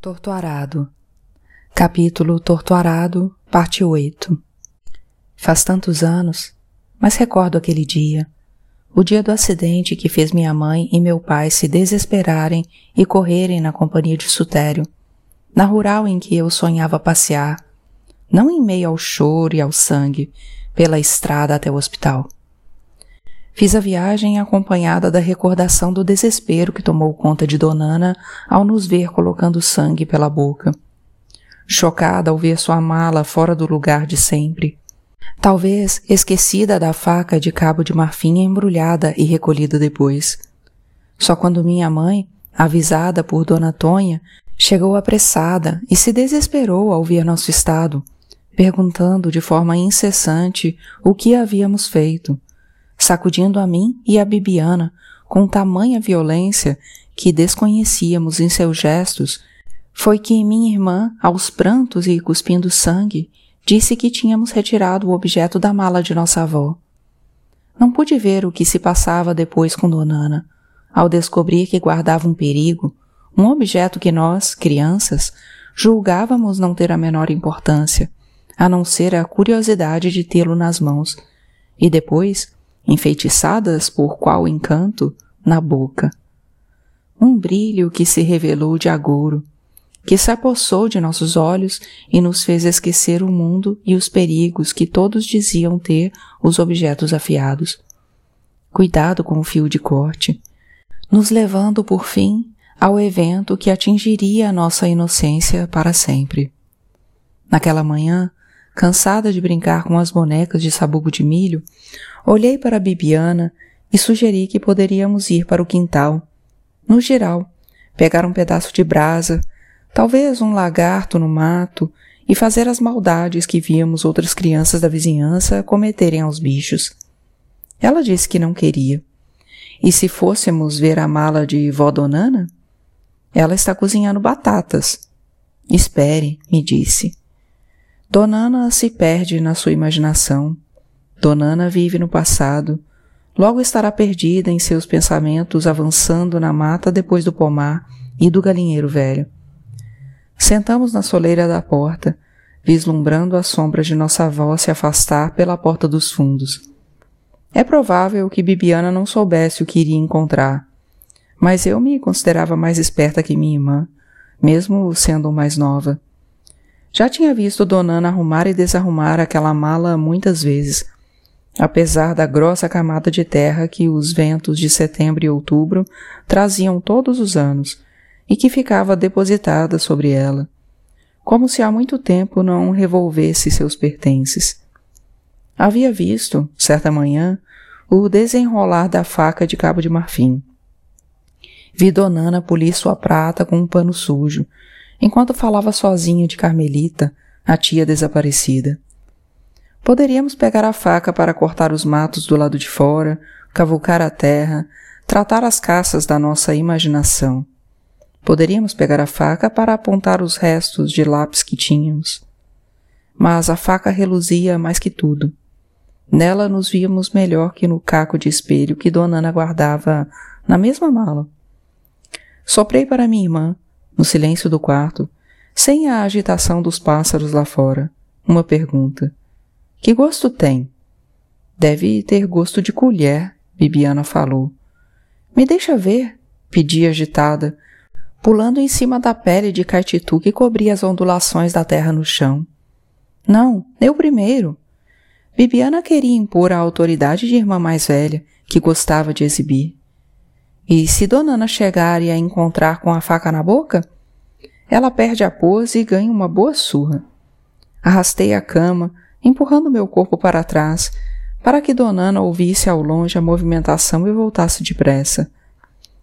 Torturado Capítulo Torturado, Parte 8 Faz tantos anos, mas recordo aquele dia. O dia do acidente que fez minha mãe e meu pai se desesperarem e correrem na companhia de Sutério, na rural em que eu sonhava passear, não em meio ao choro e ao sangue, pela estrada até o hospital. Fiz a viagem acompanhada da recordação do desespero que tomou conta de Donana ao nos ver colocando sangue pela boca. Chocada ao ver sua mala fora do lugar de sempre. Talvez esquecida da faca de cabo de marfim embrulhada e recolhida depois. Só quando minha mãe, avisada por Dona Tonha, chegou apressada e se desesperou ao ver nosso estado, perguntando de forma incessante o que havíamos feito sacudindo a mim e a Bibiana com tamanha violência que desconhecíamos em seus gestos, foi que minha irmã, aos prantos e cuspindo sangue, disse que tínhamos retirado o objeto da mala de nossa avó. Não pude ver o que se passava depois com Donana, ao descobrir que guardava um perigo, um objeto que nós, crianças, julgávamos não ter a menor importância, a não ser a curiosidade de tê-lo nas mãos, e depois enfeitiçadas por qual encanto na boca. Um brilho que se revelou de agouro, que se apossou de nossos olhos e nos fez esquecer o mundo e os perigos que todos diziam ter os objetos afiados. Cuidado com o fio de corte, nos levando por fim ao evento que atingiria a nossa inocência para sempre. Naquela manhã, cansada de brincar com as bonecas de sabugo de milho, olhei para Bibiana e sugeri que poderíamos ir para o quintal. No geral, pegar um pedaço de brasa, talvez um lagarto no mato e fazer as maldades que víamos outras crianças da vizinhança cometerem aos bichos. Ela disse que não queria. E se fôssemos ver a mala de vó Donana? Ela está cozinhando batatas. Espere, me disse. Donana se perde na sua imaginação. Donana vive no passado. Logo estará perdida em seus pensamentos avançando na mata depois do pomar e do galinheiro velho. Sentamos na soleira da porta, vislumbrando a sombra de nossa avó se afastar pela porta dos fundos. É provável que Bibiana não soubesse o que iria encontrar, mas eu me considerava mais esperta que minha irmã, mesmo sendo mais nova. Já tinha visto Donana arrumar e desarrumar aquela mala muitas vezes, apesar da grossa camada de terra que os ventos de setembro e outubro traziam todos os anos e que ficava depositada sobre ela, como se há muito tempo não revolvesse seus pertences. Havia visto, certa manhã, o desenrolar da faca de cabo de marfim. Vi Donana polir sua prata com um pano sujo, enquanto falava sozinho de Carmelita, a tia desaparecida. Poderíamos pegar a faca para cortar os matos do lado de fora, cavucar a terra, tratar as caças da nossa imaginação. Poderíamos pegar a faca para apontar os restos de lápis que tínhamos. Mas a faca reluzia mais que tudo. Nela nos víamos melhor que no caco de espelho que Dona Ana guardava na mesma mala. Soprei para minha irmã, no silêncio do quarto, sem a agitação dos pássaros lá fora, uma pergunta. Que gosto tem? Deve ter gosto de colher, Bibiana falou. Me deixa ver, pedi agitada, pulando em cima da pele de caititu que cobria as ondulações da terra no chão. Não, eu primeiro. Bibiana queria impor a autoridade de irmã mais velha, que gostava de exibir. E se Dona Ana chegar e a encontrar com a faca na boca, ela perde a pose e ganha uma boa surra. Arrastei a cama, empurrando meu corpo para trás, para que Dona Ana ouvisse ao longe a movimentação e voltasse depressa.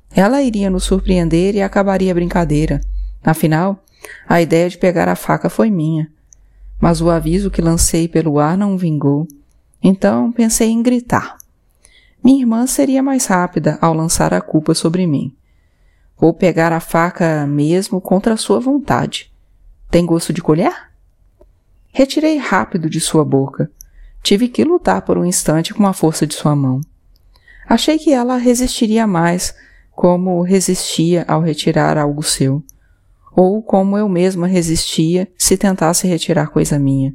Ela iria nos surpreender e acabaria a brincadeira. Afinal, a ideia de pegar a faca foi minha. Mas o aviso que lancei pelo ar não vingou. Então pensei em gritar. Minha irmã seria mais rápida ao lançar a culpa sobre mim. Vou pegar a faca mesmo contra sua vontade. Tem gosto de colher? Retirei rápido de sua boca. Tive que lutar por um instante com a força de sua mão. Achei que ela resistiria mais, como resistia ao retirar algo seu. ou como eu mesma resistia se tentasse retirar coisa minha.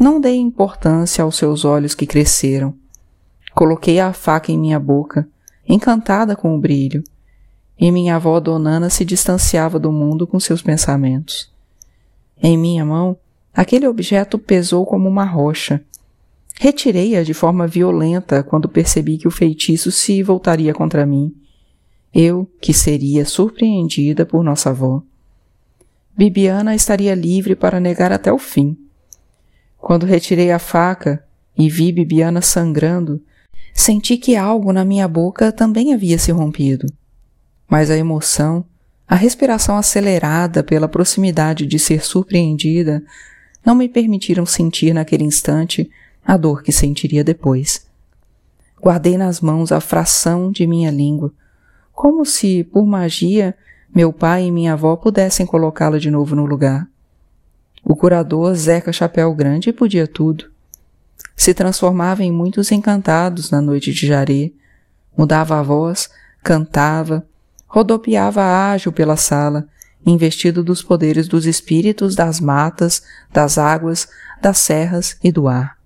Não dei importância aos seus olhos que cresceram. Coloquei a faca em minha boca, encantada com o brilho, e minha avó Donana se distanciava do mundo com seus pensamentos. Em minha mão, aquele objeto pesou como uma rocha. Retirei-a de forma violenta quando percebi que o feitiço se voltaria contra mim. Eu, que seria surpreendida por nossa avó. Bibiana estaria livre para negar até o fim. Quando retirei a faca e vi Bibiana sangrando, senti que algo na minha boca também havia se rompido. Mas a emoção, a respiração acelerada pela proximidade de ser surpreendida, não me permitiram sentir naquele instante a dor que sentiria depois. Guardei nas mãos a fração de minha língua, como se, por magia, meu pai e minha avó pudessem colocá-la de novo no lugar. O curador Zeca Chapéu Grande podia tudo. Se transformava em muitos encantados na noite de jaré, mudava a voz, cantava, rodopiava ágil pela sala, investido dos poderes dos espíritos das matas, das águas, das serras e do ar.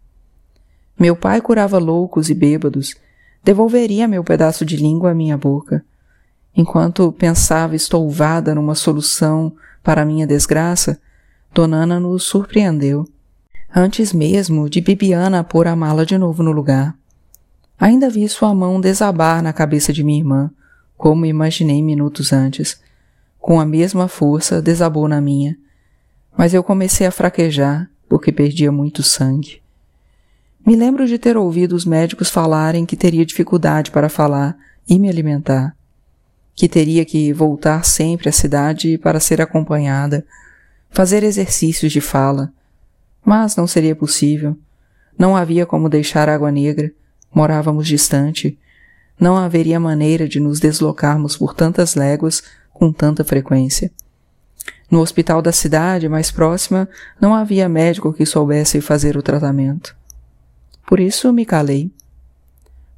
Meu pai curava loucos e bêbados, devolveria meu pedaço de língua à minha boca, Enquanto pensava estouvada numa solução para minha desgraça, Donana nos surpreendeu. Antes mesmo de Bibiana pôr a mala de novo no lugar. Ainda vi sua mão desabar na cabeça de minha irmã, como imaginei minutos antes. Com a mesma força, desabou na minha. Mas eu comecei a fraquejar, porque perdia muito sangue. Me lembro de ter ouvido os médicos falarem que teria dificuldade para falar e me alimentar que teria que voltar sempre à cidade para ser acompanhada, fazer exercícios de fala. Mas não seria possível. Não havia como deixar Água Negra, morávamos distante. Não haveria maneira de nos deslocarmos por tantas léguas com tanta frequência. No hospital da cidade mais próxima não havia médico que soubesse fazer o tratamento. Por isso me calei.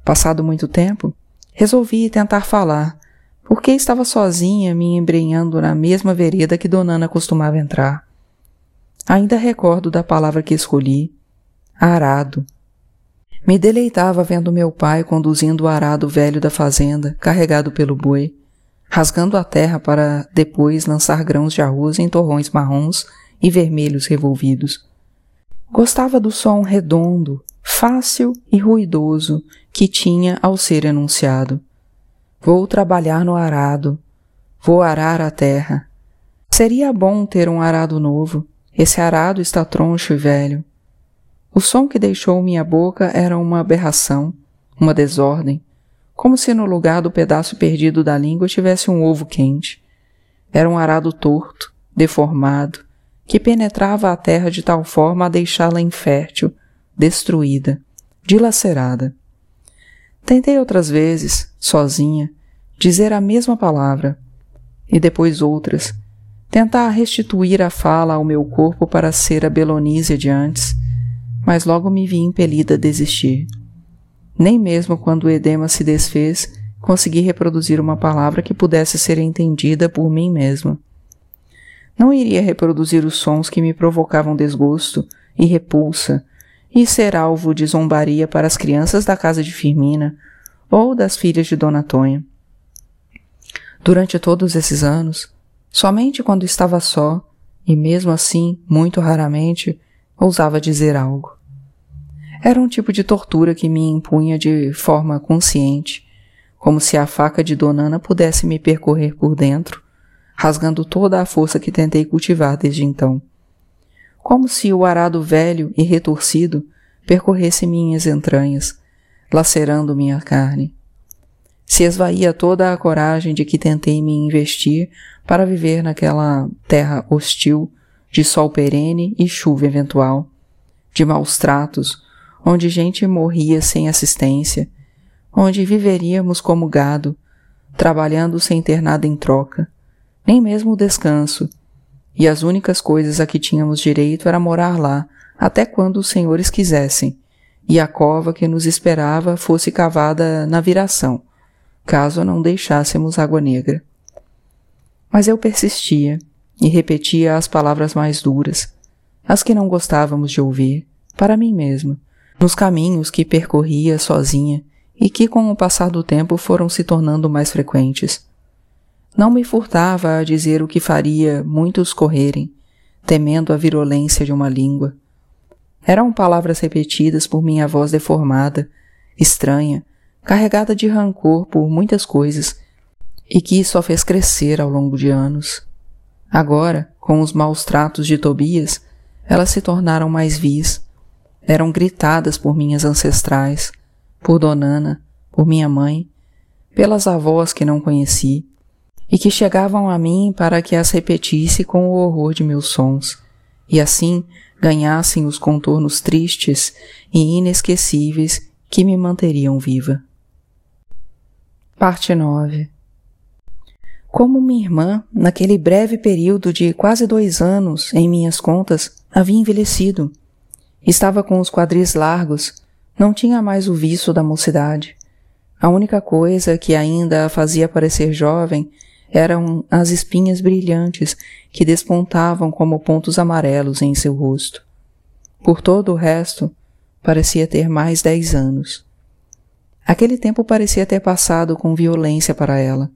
Passado muito tempo, resolvi tentar falar, porque estava sozinha me embrenhando na mesma vereda que Donana costumava entrar. Ainda recordo da palavra que escolhi, arado. Me deleitava vendo meu pai conduzindo o arado velho da fazenda, carregado pelo boi, rasgando a terra para depois lançar grãos de arroz em torrões marrons e vermelhos revolvidos. Gostava do som redondo, fácil e ruidoso que tinha ao ser enunciado. Vou trabalhar no arado. Vou arar a terra. Seria bom ter um arado novo. Esse arado está troncho e velho. O som que deixou minha boca era uma aberração, uma desordem, como se no lugar do pedaço perdido da língua tivesse um ovo quente. Era um arado torto, deformado, que penetrava a terra de tal forma a deixá-la infértil, destruída, dilacerada. Tentei outras vezes, sozinha, dizer a mesma palavra, e depois outras, tentar restituir a fala ao meu corpo para ser a Belonísia de antes, mas logo me vi impelida a desistir. Nem mesmo quando o edema se desfez, consegui reproduzir uma palavra que pudesse ser entendida por mim mesma. Não iria reproduzir os sons que me provocavam desgosto e repulsa e ser alvo de zombaria para as crianças da casa de Firmina ou das filhas de Dona Tonha. Durante todos esses anos, somente quando estava só, e mesmo assim, muito raramente, ousava dizer algo. Era um tipo de tortura que me impunha de forma consciente, como se a faca de Donana pudesse me percorrer por dentro, rasgando toda a força que tentei cultivar desde então como se o arado velho e retorcido percorresse minhas entranhas, lacerando minha carne. Se esvaía toda a coragem de que tentei me investir para viver naquela terra hostil, de sol perene e chuva eventual, de maus tratos, onde gente morria sem assistência, onde viveríamos como gado, trabalhando sem ter nada em troca, nem mesmo o descanso, e as únicas coisas a que tínhamos direito era morar lá, até quando os senhores quisessem, e a cova que nos esperava fosse cavada na viração, caso não deixássemos água negra. Mas eu persistia e repetia as palavras mais duras, as que não gostávamos de ouvir, para mim mesma, nos caminhos que percorria sozinha e que com o passar do tempo foram se tornando mais frequentes. Não me furtava a dizer o que faria muitos correrem, temendo a virulência de uma língua. Eram palavras repetidas por minha voz deformada, estranha, carregada de rancor por muitas coisas e que só fez crescer ao longo de anos. Agora, com os maus tratos de Tobias, elas se tornaram mais vis. Eram gritadas por minhas ancestrais, por Donana, por minha mãe, pelas avós que não conheci, e que chegavam a mim para que as repetisse com o horror de meus sons, e assim ganhassem os contornos tristes e inesquecíveis que me manteriam viva. Parte 9 Como minha irmã, naquele breve período de quase dois anos, em minhas contas, havia envelhecido. Estava com os quadris largos, não tinha mais o vício da mocidade. A única coisa que ainda a fazia parecer jovem eram as espinhas brilhantes que despontavam como pontos amarelos em seu rosto. Por todo o resto, parecia ter mais dez anos. Aquele tempo parecia ter passado com violência para ela,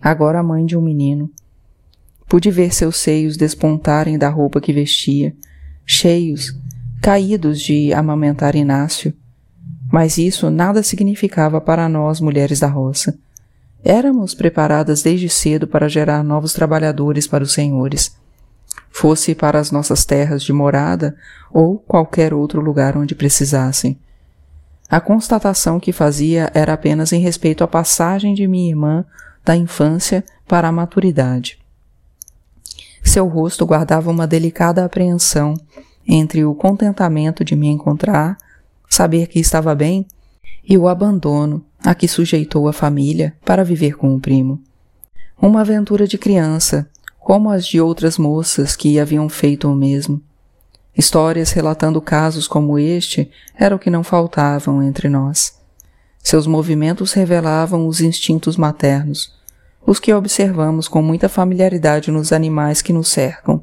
agora mãe de um menino. Pude ver seus seios despontarem da roupa que vestia, cheios, caídos de amamentar Inácio, mas isso nada significava para nós, mulheres da roça. Éramos preparadas desde cedo para gerar novos trabalhadores para os senhores, fosse para as nossas terras de morada ou qualquer outro lugar onde precisassem. A constatação que fazia era apenas em respeito à passagem de minha irmã da infância para a maturidade. Seu rosto guardava uma delicada apreensão entre o contentamento de me encontrar saber que estava bem, e o abandono a que sujeitou a família para viver com o primo. Uma aventura de criança, como as de outras moças que haviam feito o mesmo. Histórias relatando casos como este era o que não faltavam entre nós. Seus movimentos revelavam os instintos maternos, os que observamos com muita familiaridade nos animais que nos cercam.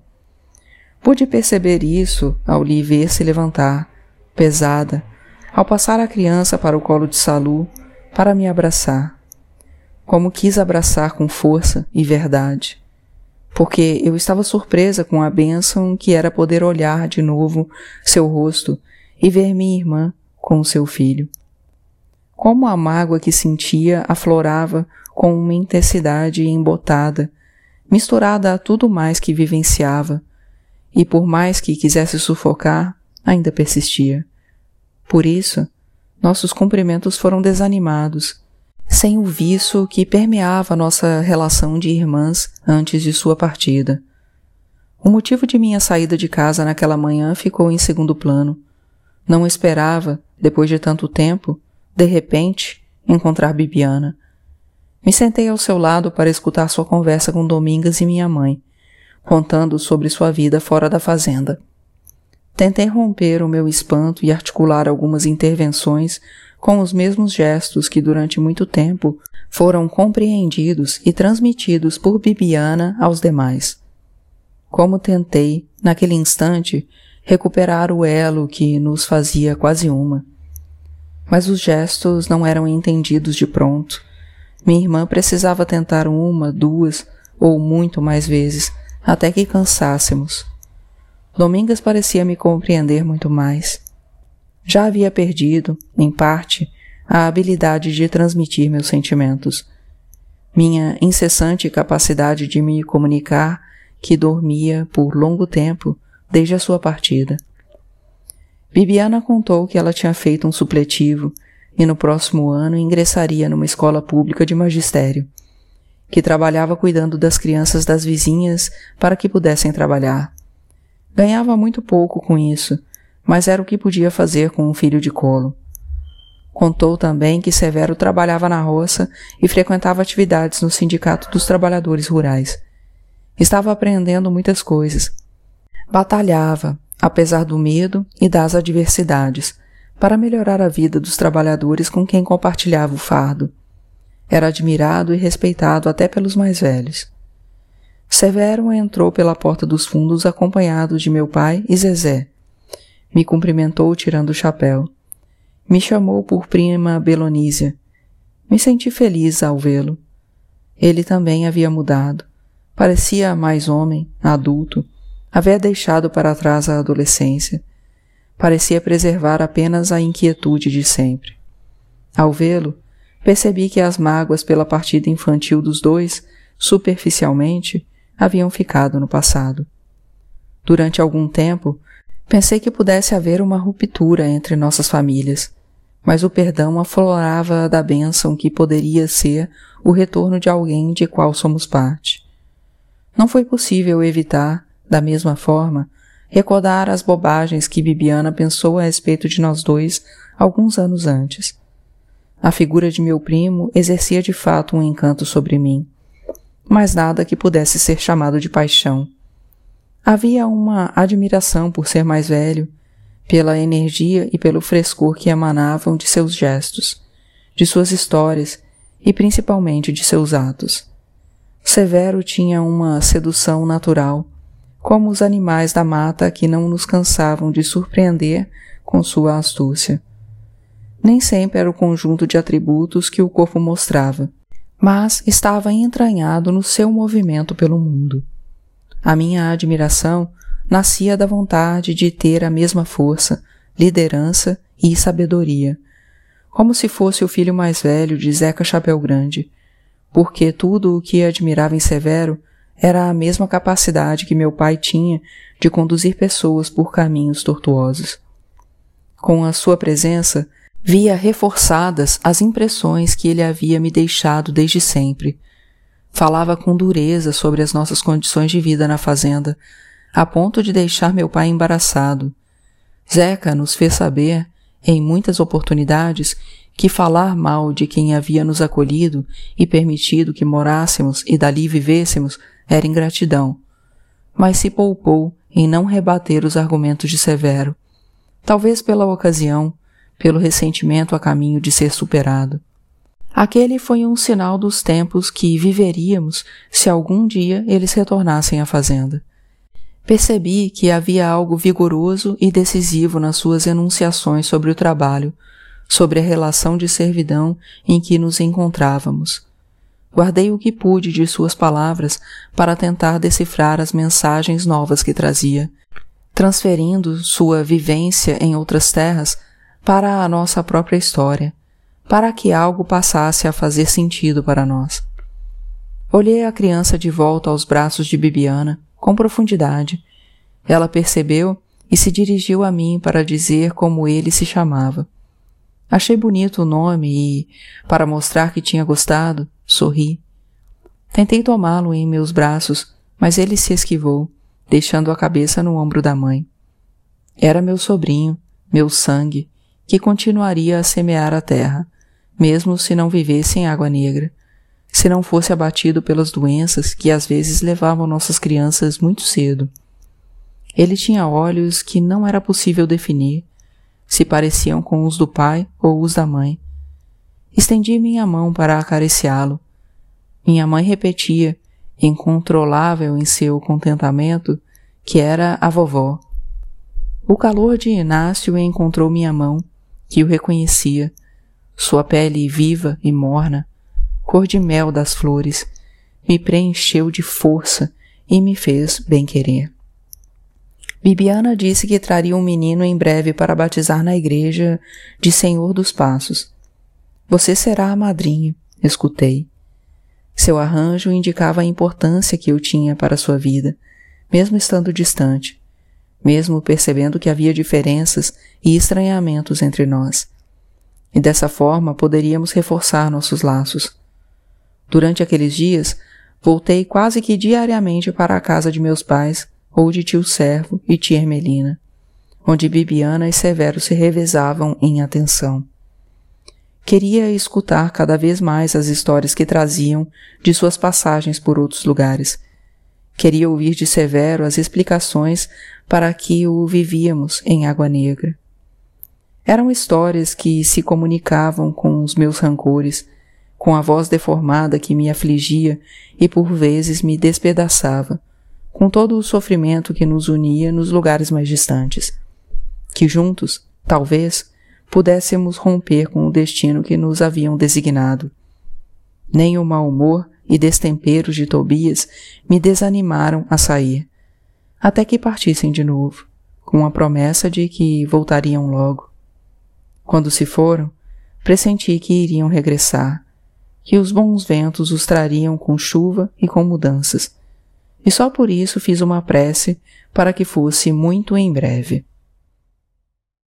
Pude perceber isso ao lhe ver se levantar, pesada, ao passar a criança para o colo de Salu para me abraçar, como quis abraçar com força e verdade, porque eu estava surpresa com a bênção que era poder olhar de novo seu rosto e ver minha irmã com seu filho. Como a mágoa que sentia aflorava com uma intensidade embotada, misturada a tudo mais que vivenciava, e por mais que quisesse sufocar, ainda persistia. Por isso, nossos cumprimentos foram desanimados, sem o vício que permeava nossa relação de irmãs antes de sua partida. O motivo de minha saída de casa naquela manhã ficou em segundo plano. Não esperava, depois de tanto tempo, de repente, encontrar Bibiana. Me sentei ao seu lado para escutar sua conversa com Domingas e minha mãe, contando sobre sua vida fora da fazenda. Tentei romper o meu espanto e articular algumas intervenções com os mesmos gestos que durante muito tempo foram compreendidos e transmitidos por Bibiana aos demais. Como tentei, naquele instante, recuperar o elo que nos fazia quase uma. Mas os gestos não eram entendidos de pronto. Minha irmã precisava tentar uma, duas ou muito mais vezes, até que cansássemos. Domingas parecia me compreender muito mais. Já havia perdido, em parte, a habilidade de transmitir meus sentimentos. Minha incessante capacidade de me comunicar, que dormia por longo tempo desde a sua partida. Bibiana contou que ela tinha feito um supletivo e no próximo ano ingressaria numa escola pública de magistério, que trabalhava cuidando das crianças das vizinhas para que pudessem trabalhar. Ganhava muito pouco com isso, mas era o que podia fazer com um filho de colo. Contou também que Severo trabalhava na roça e frequentava atividades no Sindicato dos Trabalhadores Rurais. Estava aprendendo muitas coisas. Batalhava, apesar do medo e das adversidades, para melhorar a vida dos trabalhadores com quem compartilhava o fardo. Era admirado e respeitado até pelos mais velhos. Severo entrou pela porta dos fundos acompanhado de meu pai e Zezé. Me cumprimentou tirando o chapéu. Me chamou por prima Belonísia. Me senti feliz ao vê-lo. Ele também havia mudado. Parecia mais homem, adulto. Havia deixado para trás a adolescência. Parecia preservar apenas a inquietude de sempre. Ao vê-lo, percebi que as mágoas pela partida infantil dos dois, superficialmente, haviam ficado no passado. Durante algum tempo, pensei que pudesse haver uma ruptura entre nossas famílias, mas o perdão aflorava da bênção que poderia ser o retorno de alguém de qual somos parte. Não foi possível evitar, da mesma forma, recordar as bobagens que Bibiana pensou a respeito de nós dois alguns anos antes. A figura de meu primo exercia de fato um encanto sobre mim, mas nada que pudesse ser chamado de paixão. Havia uma admiração por ser mais velho, pela energia e pelo frescor que emanavam de seus gestos, de suas histórias e principalmente de seus atos. Severo tinha uma sedução natural, como os animais da mata que não nos cansavam de surpreender com sua astúcia. Nem sempre era o conjunto de atributos que o corpo mostrava, mas estava entranhado no seu movimento pelo mundo. A minha admiração nascia da vontade de ter a mesma força, liderança e sabedoria, como se fosse o filho mais velho de Zeca Chapéu Grande, porque tudo o que admirava em Severo era a mesma capacidade que meu pai tinha de conduzir pessoas por caminhos tortuosos. Com a sua presença, Via reforçadas as impressões que ele havia me deixado desde sempre. Falava com dureza sobre as nossas condições de vida na fazenda, a ponto de deixar meu pai embaraçado. Zeca nos fez saber, em muitas oportunidades, que falar mal de quem havia nos acolhido e permitido que morássemos e dali vivêssemos era ingratidão. Mas se poupou em não rebater os argumentos de Severo. Talvez pela ocasião, pelo ressentimento a caminho de ser superado. Aquele foi um sinal dos tempos que viveríamos se algum dia eles retornassem à fazenda. Percebi que havia algo vigoroso e decisivo nas suas enunciações sobre o trabalho, sobre a relação de servidão em que nos encontrávamos. Guardei o que pude de suas palavras para tentar decifrar as mensagens novas que trazia, transferindo sua vivência em outras terras para a nossa própria história, para que algo passasse a fazer sentido para nós. Olhei a criança de volta aos braços de Bibiana, com profundidade. Ela percebeu e se dirigiu a mim para dizer como ele se chamava. Achei bonito o nome e, para mostrar que tinha gostado, sorri. Tentei tomá-lo em meus braços, mas ele se esquivou, deixando a cabeça no ombro da mãe. Era meu sobrinho, meu sangue, que continuaria a semear a terra, mesmo se não vivesse em água negra, se não fosse abatido pelas doenças que às vezes levavam nossas crianças muito cedo. Ele tinha olhos que não era possível definir, se pareciam com os do pai ou os da mãe. Estendi minha mão para acariciá-lo. Minha mãe repetia, incontrolável em seu contentamento, que era a vovó. O calor de Inácio encontrou minha mão que o reconhecia, sua pele viva e morna, cor de mel das flores, me preencheu de força e me fez bem-querer. Bibiana disse que traria um menino em breve para batizar na igreja de Senhor dos Passos. Você será a madrinha, escutei. Seu arranjo indicava a importância que eu tinha para sua vida, mesmo estando distante mesmo percebendo que havia diferenças e estranhamentos entre nós. E dessa forma poderíamos reforçar nossos laços. Durante aqueles dias, voltei quase que diariamente para a casa de meus pais ou de tio Servo e tia Ermelina, onde Bibiana e Severo se revezavam em atenção. Queria escutar cada vez mais as histórias que traziam de suas passagens por outros lugares Queria ouvir de Severo as explicações para que o vivíamos em Água Negra. Eram histórias que se comunicavam com os meus rancores, com a voz deformada que me afligia e por vezes me despedaçava, com todo o sofrimento que nos unia nos lugares mais distantes. Que juntos, talvez, pudéssemos romper com o destino que nos haviam designado. Nem o mau humor e destemperos de Tobias me desanimaram a sair, até que partissem de novo, com a promessa de que voltariam logo. Quando se foram, pressenti que iriam regressar, que os bons ventos os trariam com chuva e com mudanças, e só por isso fiz uma prece para que fosse muito em breve.